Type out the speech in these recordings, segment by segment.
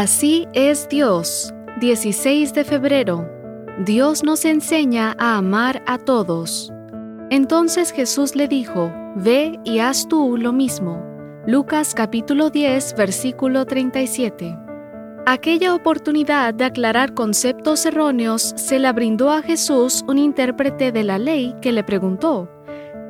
Así es Dios. 16 de febrero. Dios nos enseña a amar a todos. Entonces Jesús le dijo, Ve y haz tú lo mismo. Lucas capítulo 10, versículo 37. Aquella oportunidad de aclarar conceptos erróneos se la brindó a Jesús un intérprete de la ley que le preguntó,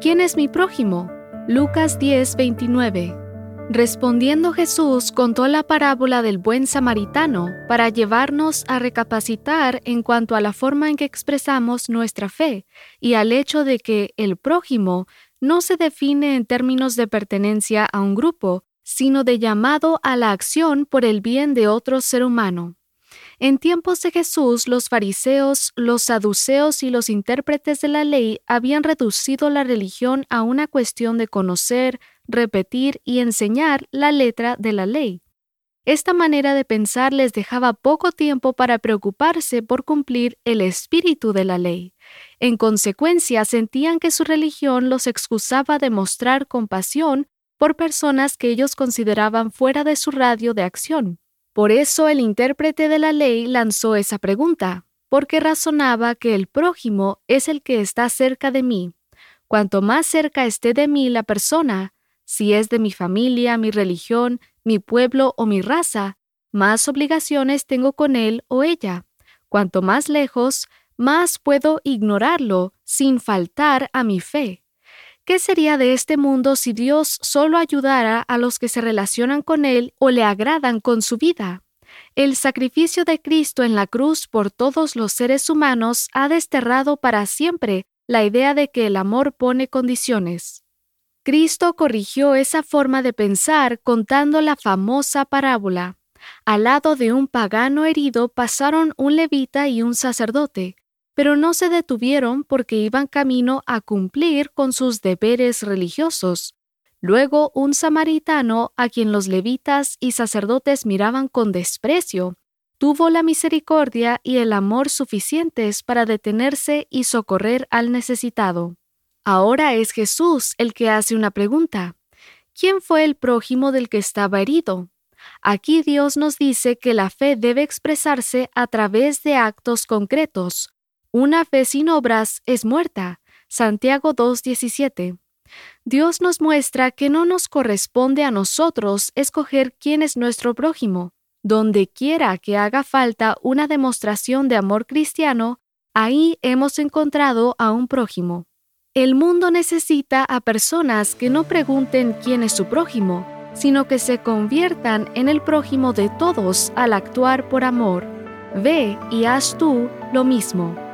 ¿quién es mi prójimo? Lucas 10, 29. Respondiendo Jesús contó la parábola del buen samaritano para llevarnos a recapacitar en cuanto a la forma en que expresamos nuestra fe y al hecho de que el prójimo no se define en términos de pertenencia a un grupo, sino de llamado a la acción por el bien de otro ser humano. En tiempos de Jesús, los fariseos, los saduceos y los intérpretes de la ley habían reducido la religión a una cuestión de conocer, repetir y enseñar la letra de la ley. Esta manera de pensar les dejaba poco tiempo para preocuparse por cumplir el espíritu de la ley. En consecuencia, sentían que su religión los excusaba de mostrar compasión por personas que ellos consideraban fuera de su radio de acción. Por eso el intérprete de la ley lanzó esa pregunta, porque razonaba que el prójimo es el que está cerca de mí. Cuanto más cerca esté de mí la persona, si es de mi familia, mi religión, mi pueblo o mi raza, más obligaciones tengo con él o ella. Cuanto más lejos, más puedo ignorarlo sin faltar a mi fe. ¿Qué sería de este mundo si Dios solo ayudara a los que se relacionan con Él o le agradan con su vida? El sacrificio de Cristo en la cruz por todos los seres humanos ha desterrado para siempre la idea de que el amor pone condiciones. Cristo corrigió esa forma de pensar contando la famosa parábola. Al lado de un pagano herido pasaron un levita y un sacerdote, pero no se detuvieron porque iban camino a cumplir con sus deberes religiosos. Luego un samaritano, a quien los levitas y sacerdotes miraban con desprecio, tuvo la misericordia y el amor suficientes para detenerse y socorrer al necesitado. Ahora es Jesús el que hace una pregunta. ¿Quién fue el prójimo del que estaba herido? Aquí Dios nos dice que la fe debe expresarse a través de actos concretos. Una fe sin obras es muerta. Santiago 2.17. Dios nos muestra que no nos corresponde a nosotros escoger quién es nuestro prójimo. Donde quiera que haga falta una demostración de amor cristiano, ahí hemos encontrado a un prójimo. El mundo necesita a personas que no pregunten quién es su prójimo, sino que se conviertan en el prójimo de todos al actuar por amor. Ve y haz tú lo mismo.